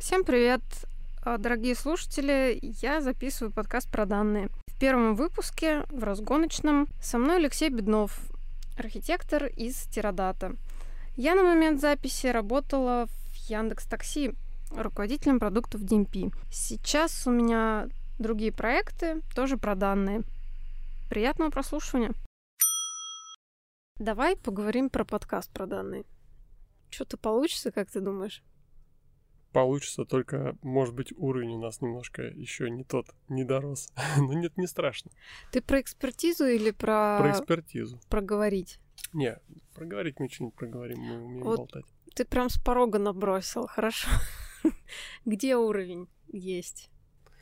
Всем привет, а, дорогие слушатели! Я записываю подкаст про данные. В первом выпуске, в разгоночном, со мной Алексей Беднов, архитектор из Тиродата. Я на момент записи работала в Яндекс Такси, руководителем продуктов DMP. Сейчас у меня другие проекты, тоже про данные. Приятного прослушивания! Давай поговорим про подкаст про данные. Что-то получится, как ты думаешь? Получится, только, может быть, уровень у нас немножко еще не тот, не дорос. Но нет, не страшно. Ты про экспертизу или про... Про экспертизу. Проговорить? Не, проговорить мы что-нибудь проговорим, мы умеем вот болтать. Ты прям с порога набросил, хорошо. Где уровень есть?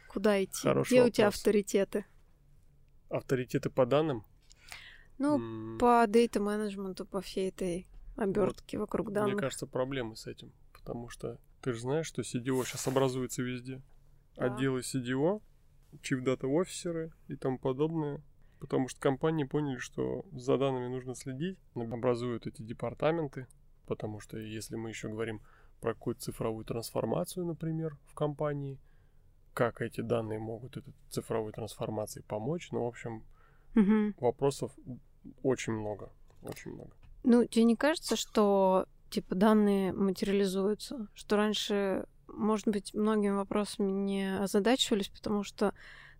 Куда идти? Хороший Где вопрос. у тебя авторитеты? Авторитеты по данным? Ну, М- по дейта менеджменту, по всей этой обертке вот, вокруг данных. Мне кажется, проблемы с этим, потому что ты же знаешь, что CDO сейчас образуется везде. Да. Отделы CDO, Chief Data Officer и тому подобное. Потому что компании поняли, что за данными нужно следить, образуют эти департаменты. Потому что если мы еще говорим про какую-то цифровую трансформацию, например, в компании, как эти данные могут этой цифровой трансформации помочь, ну, в общем, угу. вопросов очень много, очень много. Ну, тебе не кажется, что типа данные материализуются, что раньше, может быть, многими вопросами не озадачивались, потому что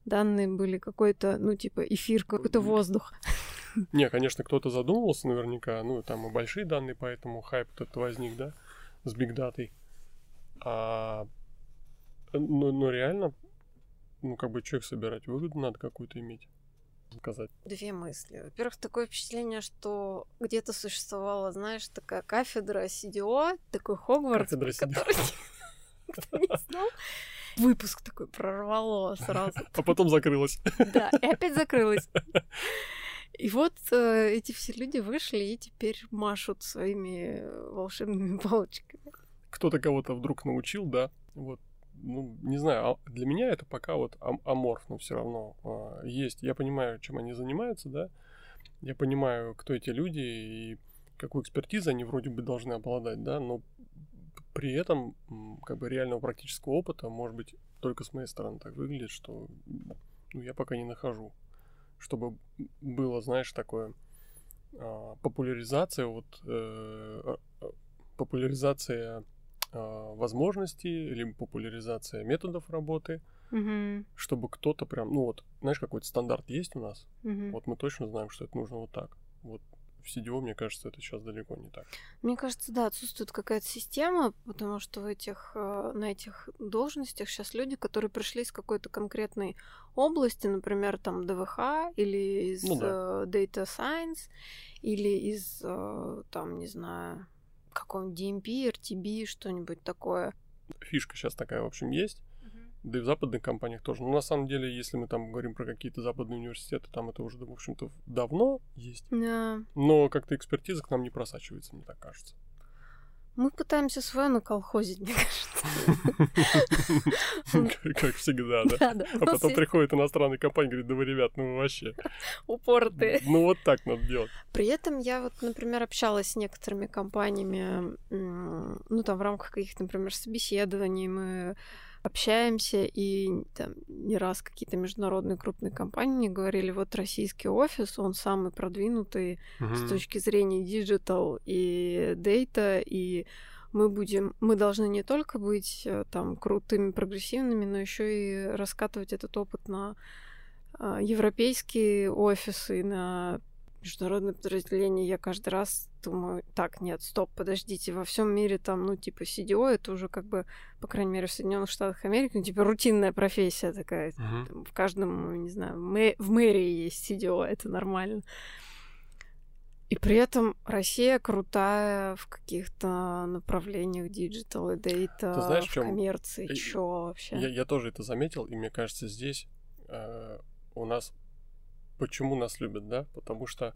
данные были какой-то, ну, типа, эфир, какой-то воздух. Не, конечно, кто-то задумывался наверняка, ну, там и большие данные, поэтому хайп этот возник, да, с бигдатой. А, но, но реально, ну, как бы человек собирать выгоду надо какую-то иметь сказать? Две мысли. Во-первых, такое впечатление, что где-то существовала, знаешь, такая кафедра CDO, такой Хогвартс, кафедра который кто не знал. Выпуск такой прорвало сразу. А потом закрылось. Да, и опять закрылось. И вот э, эти все люди вышли и теперь машут своими волшебными палочками. Кто-то кого-то вдруг научил, да, вот ну, не знаю, а для меня это пока вот ам- аморфно все равно а, есть. Я понимаю, чем они занимаются, да, я понимаю, кто эти люди и какую экспертизу они вроде бы должны обладать, да, но при этом как бы реального практического опыта, может быть, только с моей стороны так выглядит, что ну, я пока не нахожу. Чтобы было, знаешь, такое а, популяризация, вот э, популяризация э, возможностей, либо популяризация методов работы, угу. чтобы кто-то прям, ну вот, знаешь, какой-то стандарт есть у нас, угу. вот мы точно знаем, что это нужно вот так. Вот в CDO, мне кажется, это сейчас далеко не так. Мне кажется, да, отсутствует какая-то система, потому что в этих, э, на этих должностях сейчас люди, которые пришли из какой-то конкретной области, например, там ДВХ или из ну, да. Э, Data Science, или из, э, там, не знаю, каком-нибудь DMP, RTB, что-нибудь такое. Фишка сейчас такая, в общем, есть. Да и в западных компаниях тоже. Но на самом деле, если мы там говорим про какие-то западные университеты, там это уже, в общем-то, давно есть. Да. Но как-то экспертиза к нам не просачивается, мне так кажется. Мы пытаемся свое наколхозить, мне кажется. Как всегда, да? А потом приходит иностранная компания и говорит, да вы, ребят, ну вы вообще... Упоротые. Ну вот так надо делать. При этом я вот, например, общалась с некоторыми компаниями, ну там в рамках каких-то, например, собеседований мы общаемся, и там не раз какие-то международные крупные компании говорили, вот российский офис, он самый продвинутый mm-hmm. с точки зрения digital и data, и мы будем, мы должны не только быть э, там крутыми, прогрессивными, но еще и раскатывать этот опыт на э, европейские офисы, на международное подразделение, я каждый раз думаю, так, нет, стоп, подождите, во всем мире там, ну, типа, CDO, это уже как бы, по крайней мере, в Соединенных Штатах Америки, ну, типа, рутинная профессия такая. Uh-huh. в каждом, не знаю, мэ- в мэрии есть CDO, это нормально. И при этом Россия крутая в каких-то направлениях digital и data, знаешь, в коммерции, чё вообще? Я, я тоже это заметил, и мне кажется, здесь э, у нас почему нас любят, да? Потому что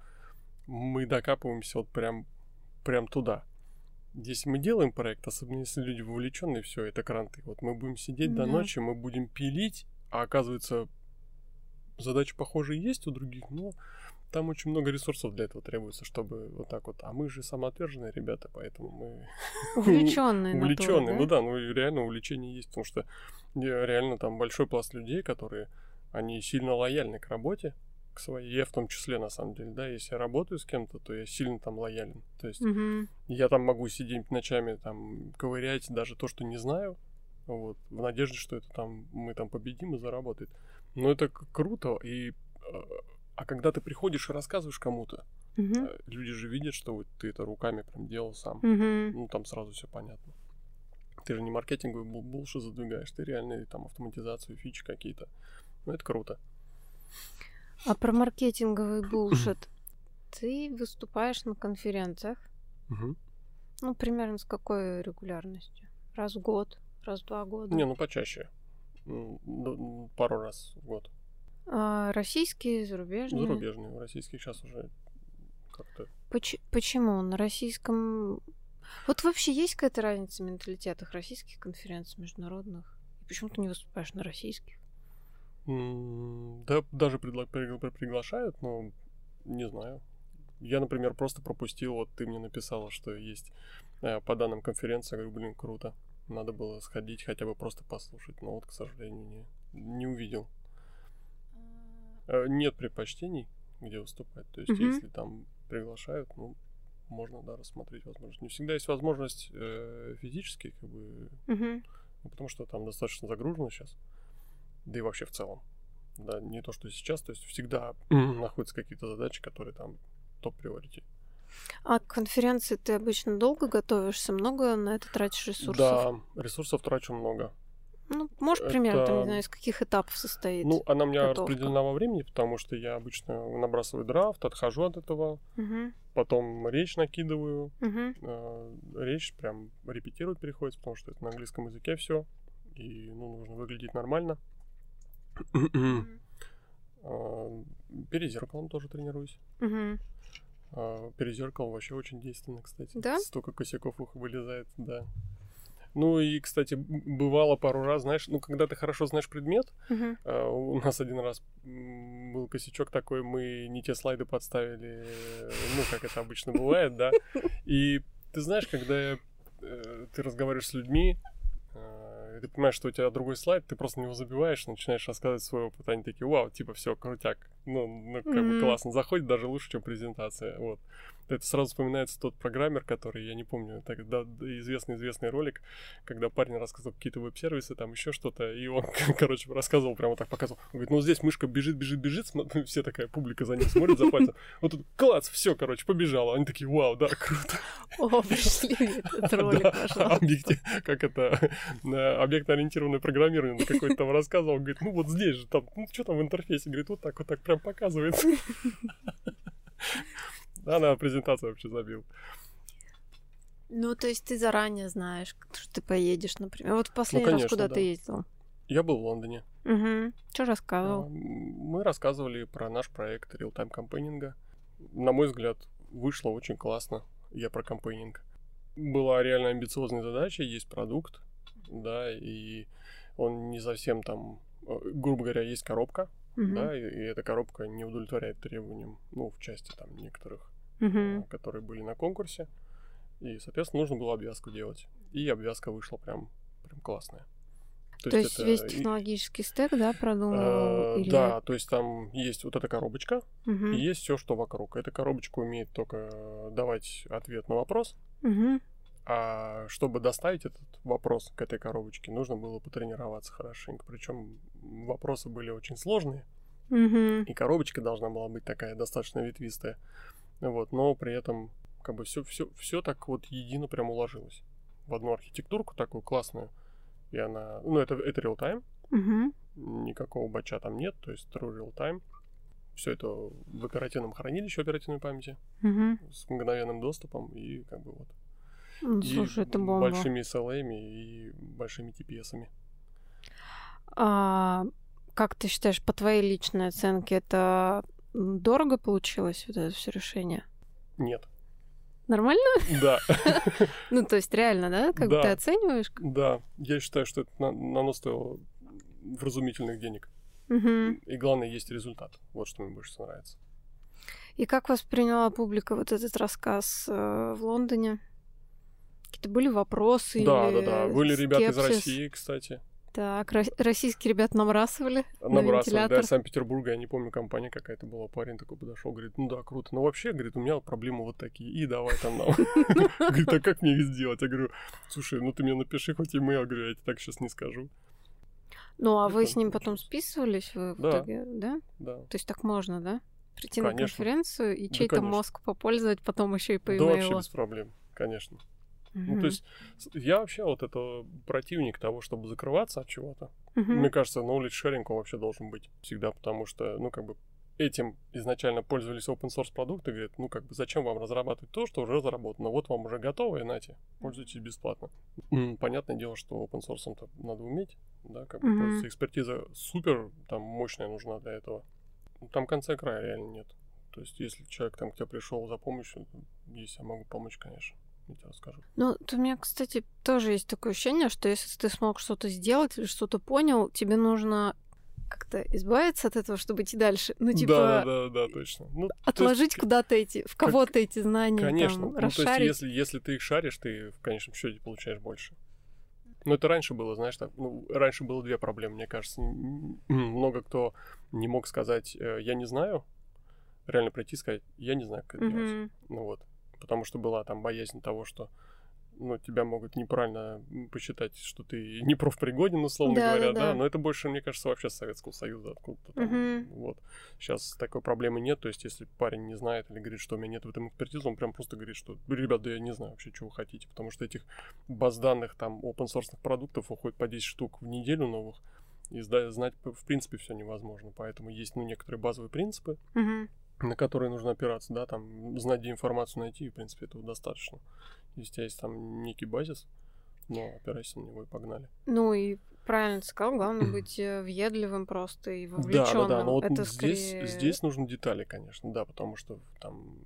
мы докапываемся вот прям, прям туда. Если мы делаем проект, особенно если люди вовлеченные, все, это кранты. Вот мы будем сидеть да. до ночи, мы будем пилить, а оказывается, задачи похожие есть у других, но там очень много ресурсов для этого требуется, чтобы вот так вот. А мы же самоотверженные ребята, поэтому мы... Увлеченные. Увлеченные, ну да, ну реально увлечение есть, потому что реально там большой пласт людей, которые, они сильно лояльны к работе, к своей, я в том числе, на самом деле, да, если я работаю с кем-то, то я сильно там лоялен. То есть Мгм. я там могу сидеть ночами, там, ковырять даже то, что не знаю, вот, в надежде, что это там, мы там победим и заработает. Но это круто, и, э, а когда ты приходишь и рассказываешь кому-то, э, люди же видят, что вот ты это руками прям делал сам. Мгм. Ну, там сразу все понятно. Ты же не маркетинговый бул- булшит задвигаешь, ты реально там автоматизацию, фичи какие-то. Ну, это круто. А про маркетинговый булшит. Ты выступаешь на конференциях, Мгм. ну, примерно с какой регулярностью? Раз в год, раз в два года? Не, ну почаще. Пару раз в год. А российские, зарубежные? Зарубежные, российских сейчас уже как-то Поч- почему? На российском... Вот вообще есть какая-то разница в менталитетах российских конференций, международных? И почему ты не выступаешь на российских? Да, даже пригла- при- приглашают, но не знаю. Я, например, просто пропустил, вот ты мне написала, что есть э, по данным конференции, я говорю, блин, круто. Надо было сходить, хотя бы просто послушать, но вот, к сожалению, не, не увидел. Э, Нет предпочтений, где выступать. То есть, Мгм. если там приглашают, ну, можно, да, рассмотреть возможность. Не всегда есть возможность э, физически, как бы, Мгм. ну, потому что там достаточно загружено сейчас. Да и вообще в целом. Да, не то, что сейчас, то есть всегда находятся какие-то задачи, которые там топ-приорити. А к конференции ты обычно долго готовишься? Много на это тратишь ресурсов? Да, ресурсов трачу много. Ну, можешь примерно, там, не Это- знаю, из каких этапов состоит? Ну, она у меня готовка? распределена во времени, потому что я обычно набрасываю драфт, отхожу от этого, Мгм. потом речь накидываю, э, речь прям репетировать приходится, потому что это на английском языке все, и ну, нужно выглядеть нормально. А, Перед зеркалом тоже тренируюсь. А, Перед зеркалом вообще очень действенно, кстати. Да? Столько косяков их вылезает, да. Ну и, кстати, бывало пару раз, знаешь, ну когда ты хорошо знаешь предмет, Мгм. а, у нас один раз был косячок такой, мы не те слайды подставили, э, ну как это обычно бывает, да. И ты знаешь, когда э, ты разговариваешь с людьми, э, ты понимаешь, что у тебя другой слайд, ты просто на него забиваешь, начинаешь рассказывать свой опыт, они такие, вау, типа, все, крутяк, ну, ну как бы Мгм. классно, заходит даже лучше, чем презентация, вот. Это сразу вспоминается тот программер, который, я не помню, так, да, да, известный-известный ролик, когда парень рассказывал какие-то веб-сервисы, там еще что-то, и он, короче, рассказывал, прямо так показывал. Он говорит, ну здесь мышка бежит, бежит, бежит, все такая публика за ним смотрит, за пальцем. Вот тут клац, все, короче, побежала. Они такие, вау, да, круто. О, пришли этот ролик, пожалуйста. как это, объектно-ориентированное программирование, какой-то там рассказывал, говорит, ну вот здесь же, там, ну что там в интерфейсе, говорит, вот так, вот так прям показывается. Да, на презентацию вообще забил. Ну, то есть ты заранее знаешь, что ты поедешь, например. Вот в последний раз Ну, конечно, куда да. ты ездил? Я был в Лондоне. Угу. Что А, рассказывал? Мы рассказывали про наш проект Real-Time Campaigning. На мой взгляд, вышло очень классно. Я про кампейнинг. Была реально амбициозная задача, есть продукт, да, и он не совсем там, э, грубо говоря, есть коробка, Мгм. да, и, и эта коробка не удовлетворяет требованиям, ну, в части там некоторых, Мгм. э, которые были на конкурсе. И, соответственно, нужно было обвязку делать. И обвязка вышла прям, прям классная. То есть это весь технологический стек, да, продумал? Э, или- Да, то есть там есть вот эта коробочка, Мгм. и есть все, что вокруг. Эта коробочка умеет только давать ответ на вопрос, Мгм. А чтобы доставить этот вопрос к этой коробочке, нужно было потренироваться хорошенько. Причем вопросы были очень сложные, Мгм. и коробочка должна была быть такая достаточно ветвистая. Вот, но при этом как бы все, все, все так вот едино прям уложилось в одну архитектурку такую классную. И она, ну это, это real-time, Мгм. никакого бача там нет, то есть true real time. Все это в оперативном хранилище оперативной памяти Мгм. с мгновенным доступом и как бы вот Ну, и Слушай, это бомба. большими SLA и большими TPS. А как ты считаешь, по твоей личной оценке, это дорого получилось, вот это все решение? Нет. Нормально? Да, Ну, то есть реально, да? Как ты оцениваешь? да. Я считаю, что это оно стоило вразумительных денег. И главное, есть результат. Вот что мне больше нравится. И как восприняла публика вот этот рассказ э, в Лондоне? Какие-то были вопросы? Да, или да, да. Были ребята из скепсис? России, кстати. Так, ро- российские ребята набрасывали на Набрасывали, да, вентилятор. из Санкт-Петербурга, я не помню, компания какая-то была. Парень такой подошел, говорит, ну да, круто. Но вообще, говорит, у меня проблемы вот такие. И давай там нам. Говорит, а как мне их сделать? Я говорю, слушай, ну ты мне напиши хоть имейл. Говорю, я тебе так сейчас не скажу. Ну, а вы с ним потом списывались в Да. итоге, да? Да. То есть так можно, да? Прийти на конференцию и Да, чей-то мозг попользовать, потом еще и по Да вообще без проблем, конечно. Ну, Мгм. то есть, я вообще вот это противник того, чтобы закрываться от чего-то. Мгм. Мне кажется, knowledge sharing он вообще должен быть всегда, потому что, ну, как бы, этим изначально пользовались open source продукты, говорят, ну, как бы, зачем вам разрабатывать то, что уже разработано? Вот вам уже готово, и нате, пользуйтесь бесплатно. М, Понятное дело, что open source то надо уметь, да, как бы, Мгм. пользоваться. Экспертиза супер, там, мощная нужна для этого. Там конца края реально нет. То есть, если человек там к тебе пришел за помощью, если я могу помочь, конечно, я тебе расскажу. Ну, у меня, кстати, тоже есть такое ощущение, что если ты смог что-то сделать или что-то понял, тебе нужно как-то избавиться от этого, чтобы идти дальше. Ну, типа, Да, да, да, точно. Ну, то есть, отложить куда-то эти, в как- кого-то эти знания, Конечно. там, Ну, то есть, если, если ты их шаришь, ты в конечном счете получаешь больше. Но это раньше было, знаешь, так, ну, раньше было две проблемы, мне кажется. Много кто не мог сказать, э, я не знаю, реально прийти и сказать, я не знаю, как это делать. Мгм. Ну вот. Потому что была там боязнь того, что ну, тебя могут неправильно посчитать, что ты не профпригоден, условно Да, говоря, да, да, да. но это больше, мне кажется, вообще с Советского Союза откуда-то там, Мгм. вот. Сейчас такой проблемы нет, то есть если парень не знает или говорит, что у меня нет в этом экспертизы, он прям просто говорит, что, ребят, да я не знаю вообще, что вы хотите, потому что этих баз данных, там, open source продуктов уходит по 10 штук в неделю новых, и знать, в принципе, все невозможно, поэтому есть, ну, некоторые базовые принципы, Мгм. На которые нужно опираться, да, там, знать, где информацию найти, и, в принципе, этого достаточно. Если у тебя есть там некий базис, но опирайся на него и погнали. Ну и правильно ты сказал, главное быть э, въедливым просто и Да, вовлеченным. да, да, но вот Это здесь, скорее... здесь нужны детали, конечно, да, потому что там,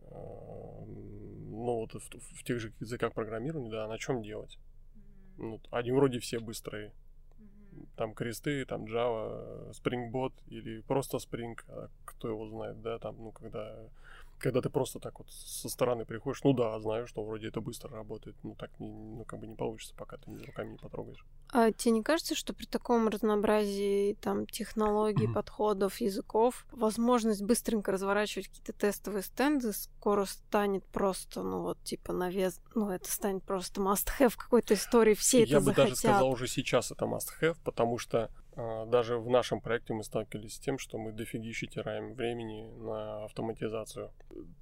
э, ну, вот в, в тех же языках программирования, да, на чем делать? Ну, они вроде все быстрые, там кресты, там Java, Spring Boot или просто Spring, а кто его знает, да, там, ну, когда, когда ты просто так вот со стороны приходишь, ну да, знаю, что вроде это быстро работает, ну так, не, ну, как бы не получится, пока ты руками не потрогаешь. А тебе не кажется, что при таком разнообразии там технологий, Мгм. подходов, языков, возможность быстренько разворачивать какие-то тестовые стенды скоро станет просто, ну вот, типа, навес, ну это станет просто must-have какой-то истории, все Я это бы захотят. даже сказал, уже сейчас это must-have, потому что даже в нашем проекте мы сталкивались с тем, что мы дофигища теряем времени на автоматизацию.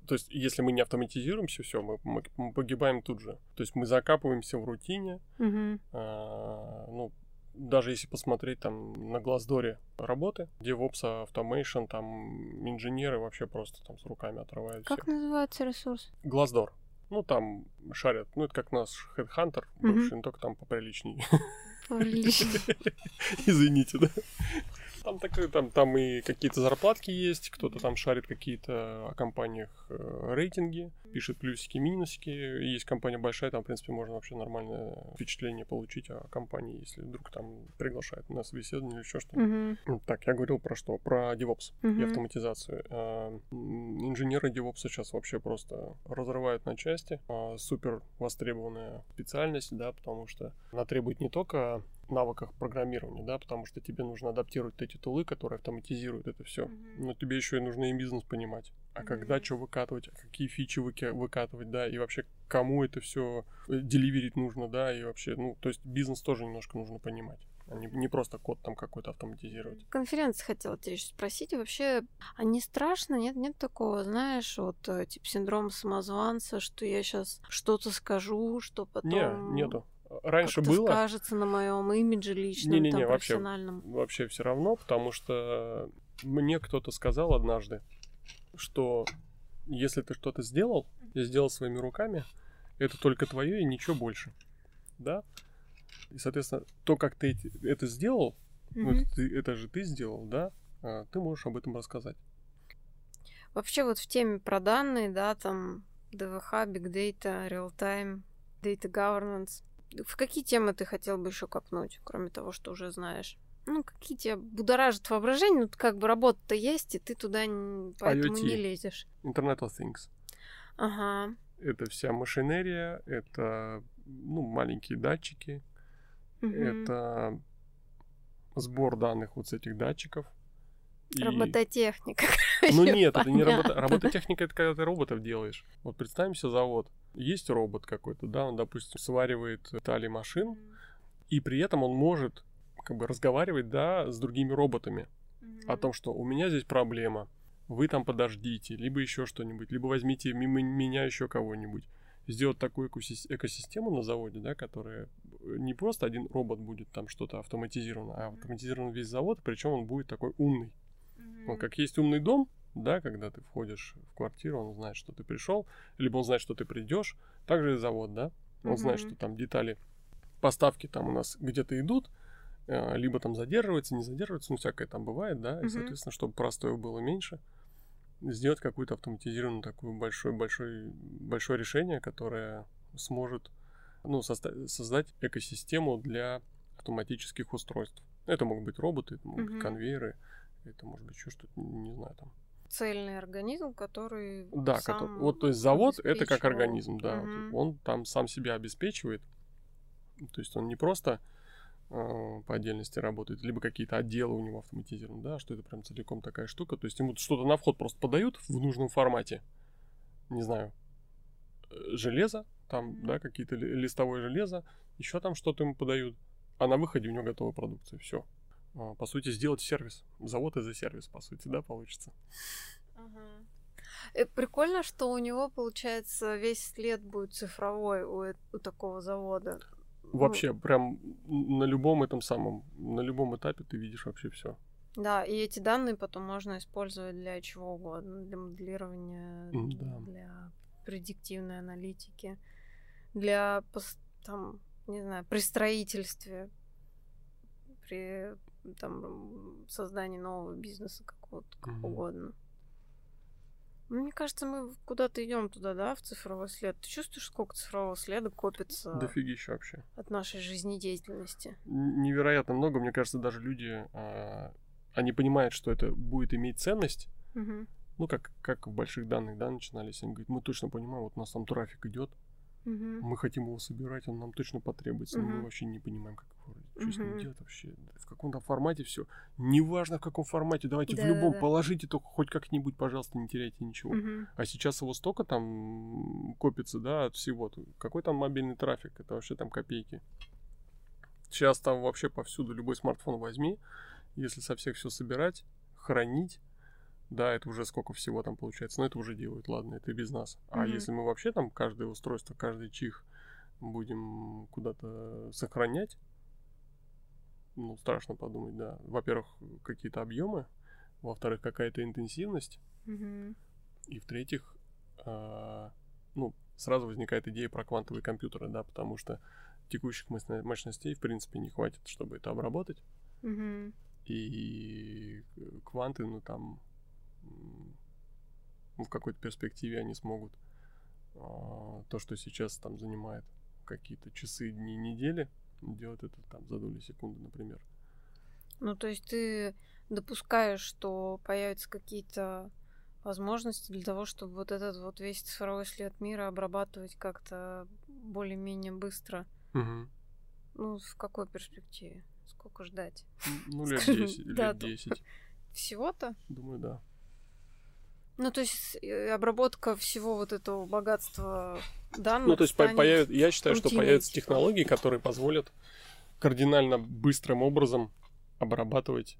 То есть, если мы не автоматизируемся, все, мы, мы- погибаем тут же. То есть, мы закапываемся в рутине, Мгм. а, ну, даже если посмотреть там на Глаздоре работы, DevOps, Automation, там инженеры вообще просто там с руками отрывают Как называется ресурс? Глаздор. Ну, там шарят. Ну, это как наш Headhunter, бывший, но только там поприличней. Извините, да. Там, такое, там, там и какие-то зарплатки есть, кто-то там шарит какие-то о компаниях э, рейтинги, пишет плюсики, минусики. И Есть компания большая, там, в принципе, можно вообще нормальное впечатление получить о компании, если вдруг там приглашают на собеседование или еще что-нибудь. Ну, Так, я говорил про что? Про DevOps и Мгм. автоматизацию. А, Инженеры DevOps сейчас вообще просто разрывают на части. А, Супер востребованная специальность, да, потому что она требует не только навыках программирования, да, потому что тебе нужно адаптировать эти тулы, которые автоматизируют это все. Мгм. Но тебе еще и нужно и бизнес понимать. А когда что выкатывать, а какие фичи выки- выкатывать, да, и вообще кому это все деливерить нужно, да, и вообще, ну, то есть бизнес тоже немножко нужно понимать, а не, не просто код там какой-то автоматизировать. Конференции хотела тебя еще спросить. Вообще, а не страшно? Нет, нет такого, знаешь, вот э, типа синдром самозванца, что я сейчас что-то скажу, что потом... Не, нету. Раньше как-то было, скажется на моем имидже личном, Не-не-не, там, вообще. профессиональном. вообще все равно, потому что мне кто-то сказал однажды, что если ты что-то сделал, и сделал своими руками, это только твое и ничего больше. Да? И, соответственно, то, как ты это сделал, ну, Мгм. это, это же ты сделал, да, а, ты можешь об этом рассказать. Вообще вот в теме про данные, да, там ДВХ, Big Data, Real Time, Data Governance. В какие темы ты хотел бы еще копнуть, кроме того, что уже знаешь? Ну, какие тебя будоражат воображение, ну, как бы работа-то есть, и ты туда поэтому IoT. не лезешь. Internet of Things. Ага. Это вся машинерия, это ну, маленькие датчики, мгм. это сбор данных вот с этих датчиков. И- Робототехника. Ну нет, это не работа. Робототехника это когда ты роботов делаешь. Вот представим себе завод. Есть робот какой-то, да, он, допустим, сваривает детали машин, и при этом он может как бы разговаривать, да, с другими роботами Мгм. о том, что у меня здесь проблема, вы там подождите, либо еще что-нибудь, либо возьмите мимо меня еще кого-нибудь. Сделать такую экосис- экосистему на заводе, да, которая э, не просто один робот будет там что-то автоматизировано, а автоматизирован весь завод, причем он будет такой умный. Мгм. Ну, как есть умный дом, да, когда ты входишь в квартиру, он знает, что ты пришел, либо он знает, что ты придешь. Также и завод, да, он знает, Мгм. что там детали поставки там у нас где-то идут, либо там задерживается, не задерживается, ну, всякое там бывает, да, и, соответственно, чтобы простоев было меньше, сделать какую-то автоматизированную такую большое, большое, большое решение, которое сможет, ну, соста- создать экосистему для автоматических устройств. Это могут быть роботы, это могут быть Мгм. конвейеры, это может быть еще что-то, не знаю, там. Цельный организм, который Да, сам который- вот то есть завод это как организм, да, вот Мгм. он там сам себя обеспечивает, то есть он не просто по отдельности работает, либо какие-то отделы у него автоматизированы, да, что это прям целиком такая штука, то есть ему что-то на вход просто подают в нужном формате, не знаю, э, железо, там, да, какие-то ли- листовое железо, еще там что-то ему подают, а на выходе у него готовая продукция, все. По сути, сделать сервис. Завод это сервис, по сути, да, получится. Э, Прикольно, что у него, получается, весь след будет цифровой у, э- у такого завода. Вообще, прям на любом этом самом, на любом этапе ты видишь вообще все. Да, и эти данные потом можно использовать для чего угодно, для моделирования, да. для предиктивной аналитики, для там, не знаю, при строительстве, при там создании нового бизнеса какого-то, как Мгм. угодно. Мне кажется, мы куда-то идем туда, да, в цифровой след. Ты чувствуешь, сколько цифрового следа копится Дофигища вообще. от нашей жизнедеятельности? Невероятно много. Мне кажется, даже люди, а, они понимают, что это будет иметь ценность. Мгм. Ну, как, как в больших данных, да, начинались. Они говорят, мы точно понимаем, вот у нас там трафик идет, Мгм. мы хотим его собирать, он нам точно потребуется, но мы вообще не понимаем, как его, что с ним делать вообще, в каком там формате все. Неважно, в каком формате, давайте в Да-да-да. любом положите, только хоть как-нибудь, пожалуйста, не теряйте ничего. Мгм. А сейчас его столько там копится, да, от всего. Какой там мобильный трафик? Это вообще там копейки. Сейчас там вообще повсюду любой смартфон возьми, если со всех все собирать, хранить, да, это уже сколько всего там получается. Но это уже делают, ладно, это без нас. А Мгм. если мы вообще там каждое устройство, каждый чих будем куда-то сохранять, ну, страшно подумать, да. Во-первых, какие-то объемы, во-вторых, какая-то интенсивность, Мгм. и в-третьих, а, ну, сразу возникает идея про квантовые компьютеры, да, потому что текущих мощно- мощностей, в принципе, не хватит, чтобы это обработать. Мгм. И э, кванты, ну, там, ну, в какой-то перспективе они смогут а, то, что сейчас там занимает какие-то часы, дни, недели, делать это там за доли секунды, например. Ну, то есть ты допускаешь, что появятся какие-то возможности для того, чтобы вот этот вот весь цифровой след мира обрабатывать как-то более-менее быстро. Мгм. Ну, в какой перспективе? Сколько ждать? Ну, лет Скажем, 10, лет дату. 10, Всего-то? думаю, да. Ну, то есть э, обработка всего вот этого богатства данных Ну, то есть по- станет появ- я считаю, что появятся типа. технологии, которые позволят кардинально быстрым образом обрабатывать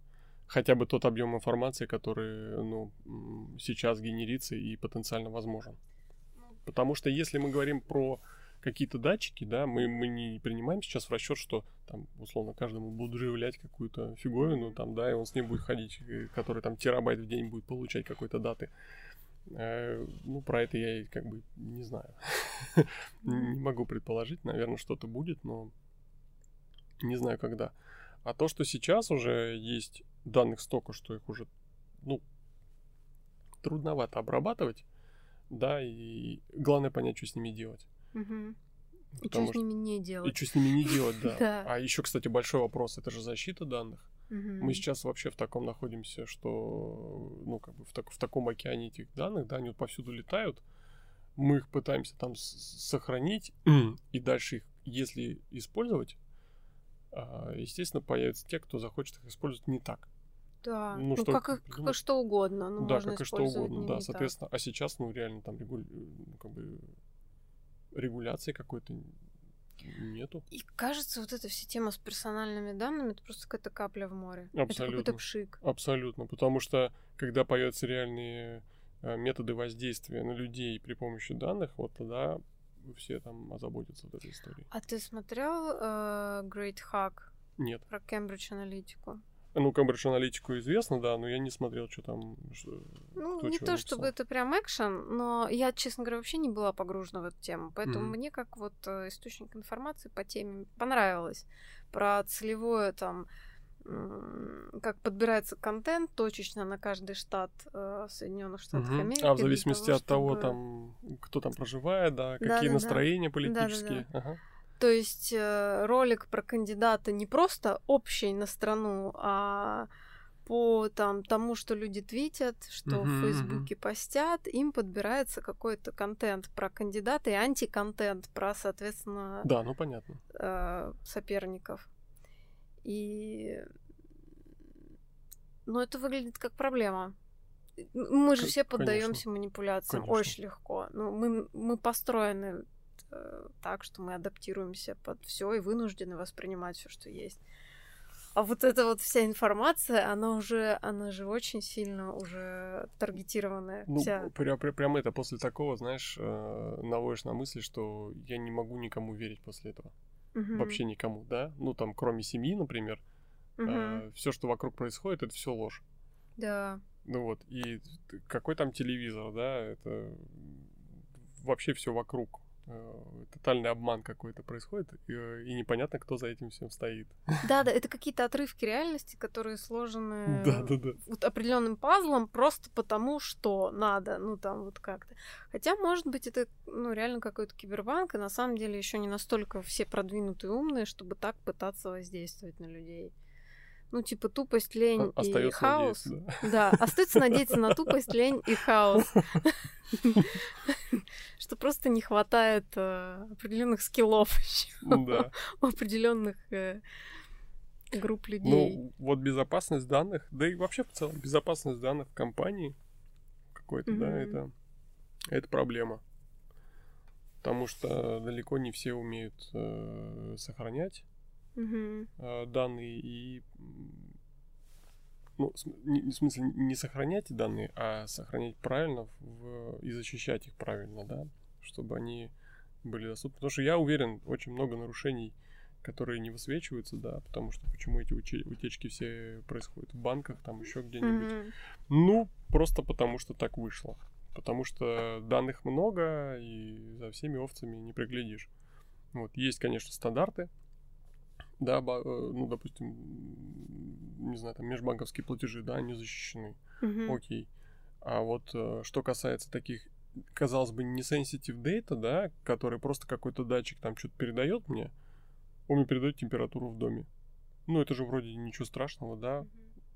хотя бы тот объем информации, который ну, сейчас генерится и потенциально возможен. Потому что если мы говорим про какие-то датчики, да, мы, мы не принимаем сейчас в расчет, что там, условно, каждому будут живлять какую-то фиговину, там, да, и он с ней будет ходить, э, который там терабайт в день будет получать какой-то даты. Э, Ну, про это я как бы не знаю. Не могу предположить, наверное, что-то будет, но не знаю когда. А то, что сейчас уже есть данных столько, что их уже, ну, трудновато обрабатывать, да, и главное понять, что с ними делать. Мгм. И что с ними не делать. И что с ними не делать, да. Да. А еще, кстати, большой вопрос, это же защита данных. Мы сейчас вообще в таком находимся, что, ну, как бы в, так- в таком океане этих данных, да, они вот повсюду летают. Мы их пытаемся там сохранить, и дальше их, если использовать, а, естественно, появятся те, кто захочет их использовать не так. Да. ну, Ну, что как, и- как придумать? что угодно. Ну, да, как и что угодно, да, не так. соответственно. А сейчас, ну, реально там регуль- ну, как бы регуляции какой-то нету. И кажется, вот эта вся тема с персональными данными это просто какая-то капля в море. Это Абсолютно. какой-то пшик. Абсолютно, потому что когда появятся реальные э, методы воздействия на людей при помощи данных, вот тогда все там озаботятся вот этой историей. А ты смотрел э, Great Hack Нет. про Кембридж аналитику? Ну, Cambridge аналитику известно, да, но я не смотрел, что там. что- Ну, не то чтобы написал. это прям экшен, но я, честно говоря, вообще не была погружена в эту тему. Поэтому Мгм. мне как вот э, источник информации по теме понравилось. Про целевое там как подбирается контент точечно на каждый штат э, Соединенных Штатов Мгм. Америки. А в зависимости того, от того, чтобы- там, кто там проживает, да, какие Да-да-да. настроения Да-да-да. политические. Ага. То есть э, ролик про кандидата не просто общий на страну, а по там, тому, что люди твитят, что Мгм, в Фейсбуке постят, им подбирается какой-то контент про кандидата и антиконтент про, соответственно, Да, ну понятно. э, соперников. И... Но это выглядит как проблема. Мы же все конечно. поддаемся манипуляциям Конечно. очень легко. Ну, мы, мы построены так, что мы адаптируемся под все и вынуждены воспринимать все, что есть. А вот эта вот вся информация, она уже, она же очень сильно уже таргетированная. Ну, вся. пря- пря- прям это после такого, знаешь, э, наводишь на мысли, что я не могу никому верить после этого. Мгм. Вообще никому, да? Ну, там, кроме семьи, например, Мгм. все, что вокруг происходит, это все ложь. Да. Ну вот, и какой там телевизор, да, это вообще все вокруг. Э, Тотальный обман какой-то происходит, и, э, и непонятно, кто за этим всем стоит. Да, да, это какие-то отрывки реальности, которые сложены Да, да, да. вот определенным пазлом просто потому, что надо, ну там вот как-то. Хотя, может быть, это ну реально какой-то кибербанк, и на самом деле еще не настолько все продвинутые умные, чтобы так пытаться воздействовать на людей. Ну, типа тупость, лень и Остается хаос. надеяться, да. Да, остается надеяться на тупость, лень и хаос. Что просто не хватает э, определенных скиллов еще у определенных э, групп людей. Ну, вот безопасность данных, да и вообще в целом безопасность данных в компании какой-то, да, это, это проблема. Потому что далеко не все умеют э, сохранять Э, данные и ну, в смысле не сохранять данные, а сохранять правильно в- и защищать их правильно, да, чтобы они были доступны. Потому что я уверен, очень много нарушений, которые не высвечиваются, да, потому что почему эти утечки все происходят в банках, там еще где-нибудь. Мгм. Ну, просто потому что так вышло. Потому что данных много, и за всеми овцами не приглядишь. Вот, есть, конечно, стандарты. Да, э, ну, допустим, не знаю, там межбанковские платежи, да, они защищены. Мгм. Окей. А вот э, что касается таких, казалось бы, не sensitive data, да, который просто какой-то датчик там что-то передает мне, он мне передает температуру в доме. Ну, это же вроде ничего страшного, да,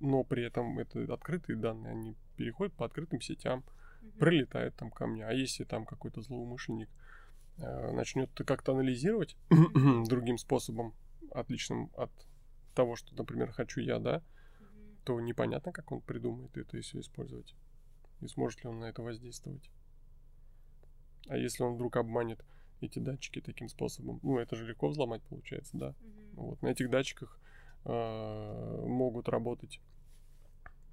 но при этом это открытые данные, они переходят по открытым сетям, прилетают там ко мне. А если там какой-то злоумышленник э, начнет как-то анализировать другим способом, отличным от того, что, например, хочу я, да, то непонятно, как он придумает это все использовать. И сможет ли он на это воздействовать. А если он вдруг обманет эти датчики таким способом, ну, это же легко взломать получается, да. Вот на этих датчиках э, могут работать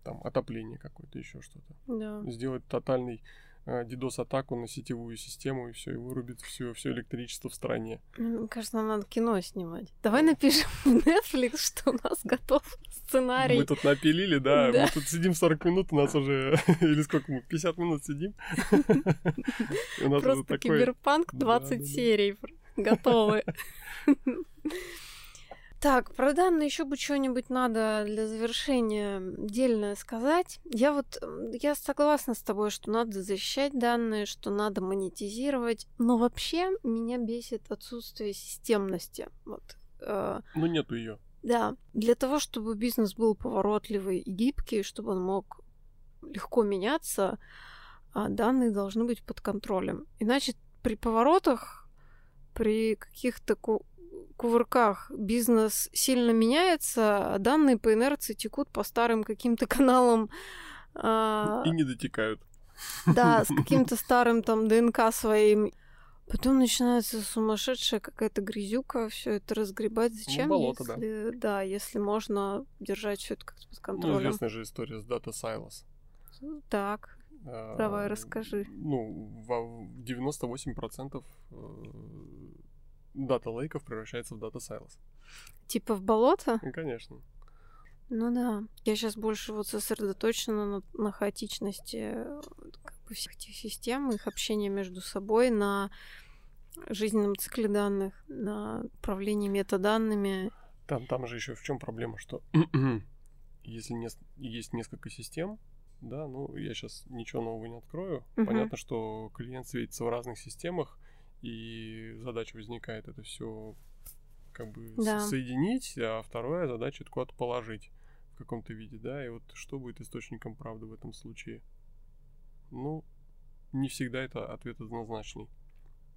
там отопление какое-то, еще что-то. Да. Сделать тотальный DDoS-атаку на сетевую систему и все, и вырубит все, все электричество в стране. Мне кажется, нам надо кино снимать. Давай напишем в Netflix, что у нас готов сценарий. Мы тут напилили, да, Да. мы тут сидим 40 минут, у нас уже, или сколько мы, 50 минут сидим. Просто киберпанк Да, 20 да, да. серий готовы. Так, про данные еще бы что-нибудь надо для завершения дельное сказать. Я вот, я согласна с тобой, что надо защищать данные, что надо монетизировать, но вообще меня бесит отсутствие системности. Вот. Э, ну, нету ее. Да, для того, чтобы бизнес был поворотливый и гибкий, чтобы он мог легко меняться, а данные должны быть под контролем. Иначе при поворотах, при каких-то кувырках бизнес сильно меняется, а данные по инерции текут по старым каким-то каналам. А... И не дотекают. Да, с каким-то старым там ДНК своим. Потом начинается сумасшедшая какая-то грязюка, все это разгребать. Ну, Зачем? Ну, болото, если, да. да, если можно держать все это как-то под ну, контролем. Ну, известная же история с Data Silos. Так, давай расскажи. Ну, в 98% дата лейков превращается в дата сайлос. Типа в болото? Ну, конечно. Ну да. Я сейчас больше вот сосредоточена на, на хаотичности как бы всех этих систем, их общения между собой, на жизненном цикле данных, на управлении метаданными. Там, там же еще в чем проблема, что если не, есть несколько систем, да, ну я сейчас ничего нового не открою. Uh-huh. Понятно, что клиент светится в разных системах, и задача возникает это все как бы да. соединить, а вторая задача это куда-то положить в каком-то виде, да, и вот что будет источником правды в этом случае? Ну, не всегда это ответ однозначный,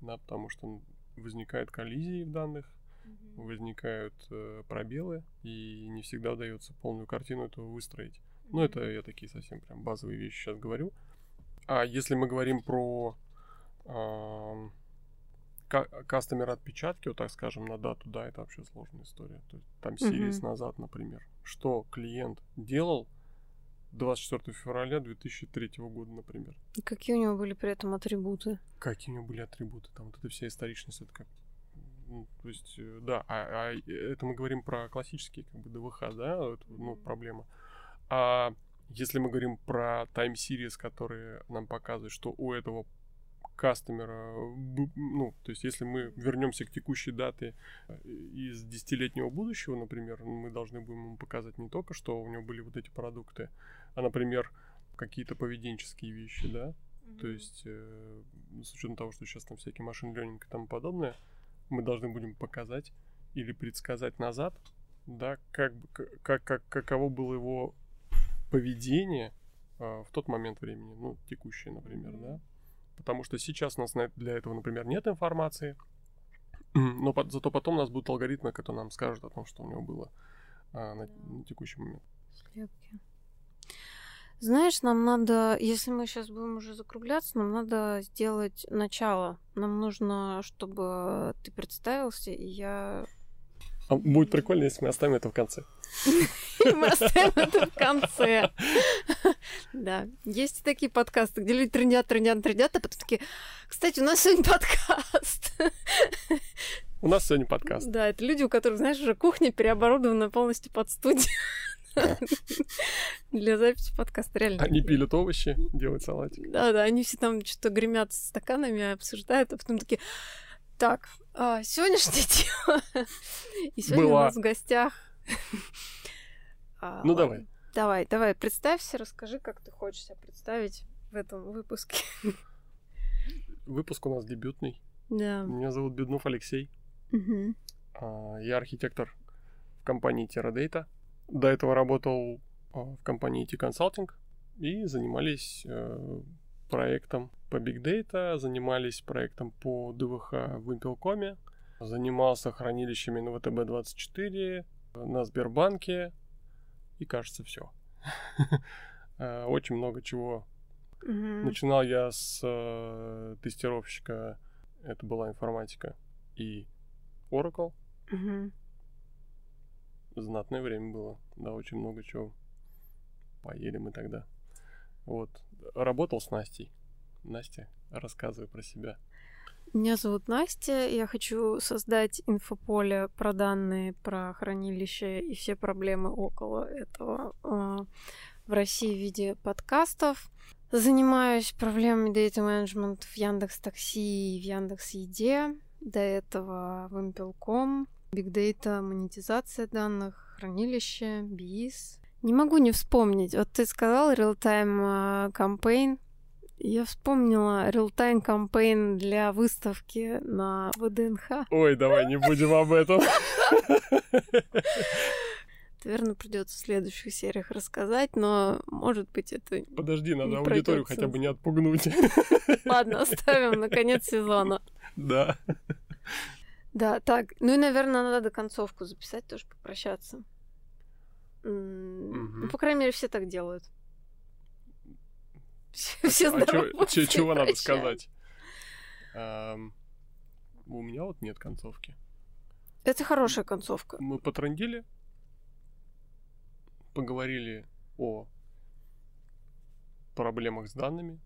да, потому что возникают коллизии в данных, mm-hmm. возникают э, пробелы, и не всегда удается полную картину этого выстроить. Ну, это я такие совсем прям базовые вещи сейчас говорю. А если мы говорим про э, кастомер отпечатки, вот так скажем, на дату, да, это вообще сложная история. То есть там сервис mm-hmm. назад, например. Что клиент делал 24 февраля 2003 года, например. И какие у него были при этом атрибуты? Какие у него были атрибуты? Там вот эта вся историчность, это как ну, то есть, э, да, а, а это мы говорим про классические, как бы, ДВХ, да, это, ну, проблема. А если мы говорим про тайм-сириз, которые нам показывают, что у этого кастомера. Ну, то есть, если мы вернемся к текущей дате э, из десятилетнего будущего, например, мы должны будем ему показать не только, что у него были вот эти продукты, а, например, какие-то поведенческие вещи, да. Mm-hmm. То есть, э, с учетом того, что сейчас там всякий машин ленинг и тому подобное, мы должны будем показать или предсказать назад, да, как, как, как, каково было его поведение э, в тот момент времени, ну, текущее, например, mm-hmm. да потому что сейчас у нас для этого, например, нет информации, но зато потом у нас будут алгоритмы, которые нам скажут о том, что у него было а, на, на текущий момент. Слепки. Знаешь, нам надо, если мы сейчас будем уже закругляться, нам надо сделать начало. Нам нужно, чтобы ты представился, и я а будет прикольно, если мы оставим это в конце. Мы оставим это в конце. Да. Есть такие подкасты, где люди трендят, трендят, трендят, а потом такие, кстати, у нас сегодня подкаст. У нас сегодня подкаст. Да, это люди, у которых, знаешь, уже кухня переоборудована полностью под студию. Для записи подкаста, реально. Они пилят овощи, делают салатик. Да-да, они все там что-то гремят стаканами, обсуждают, а потом такие, так, а, сегодняшняя тема. И сегодня Была. у нас в гостях... А, ну, давай. Давай, давай, представься, расскажи, как ты хочешь себя представить в этом выпуске. Выпуск у нас дебютный. Да. Меня зовут Беднов Алексей. Угу. Я архитектор в компании TerraData. До этого работал а, в компании IT Consulting и занимались э, проектом по Big Data, занимались проектом по ДВХ в Impel.com, занимался хранилищами на ВТБ-24, на Сбербанке и, кажется, все. Э, очень много чего. Начинал я с э, тестировщика, это была информатика и Oracle. Знатное время было, да, очень много чего. Поели мы тогда. Вот. Работал с Настей. Настя, рассказывай про себя. Меня зовут Настя, я хочу создать инфополе про данные, про хранилище и все проблемы около этого э, в России в виде подкастов. Занимаюсь проблемами data management в Яндекс Такси и в Яндекс Еде. До этого в Impel.com Big Data, монетизация данных, хранилище, BIS. Не могу не вспомнить. Вот ты сказал real-time campaign. Я вспомнила real-time campaign для выставки на ВДНХ. Ой, давай не будем об этом. Наверное, придется в следующих сериях рассказать, но может быть это. Подожди, надо аудиторию хотя бы не отпугнуть. Ладно, оставим на конец сезона. Да. Да, так. Ну и, наверное, надо концовку записать, тоже попрощаться. Ну, по крайней мере, все так делают. Все а Чего надо сказать? У меня вот нет концовки. Это хорошая концовка. Мы потрандили, поговорили о проблемах с данными.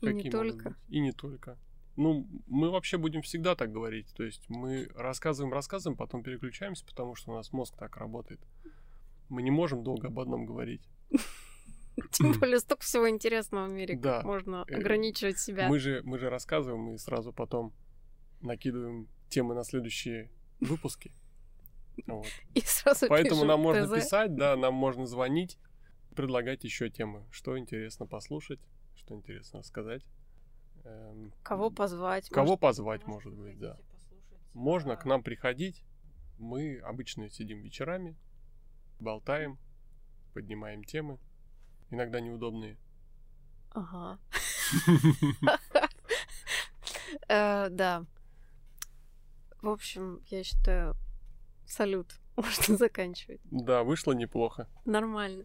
И не только. И не только. Ну, мы вообще будем всегда так говорить. То есть мы рассказываем, рассказываем, потом переключаемся, потому что у нас мозг так работает. Мы не можем долго об одном говорить. Тем более столько всего интересного в мире, да. можно э, ограничивать себя. Мы же, мы же рассказываем и сразу потом накидываем темы на следующие выпуски. Вот. И сразу Поэтому нам можно ТЗ. писать, да, нам можно звонить, предлагать еще темы, что интересно послушать, что интересно сказать. Эм, кого позвать? Кого может, позвать, может быть, да. Можно к нам приходить. Мы обычно сидим вечерами, болтаем, поднимаем темы, иногда неудобные. Ага. Э, да. В общем, я считаю, салют. Можно заканчивать. Да, вышло неплохо. Нормально.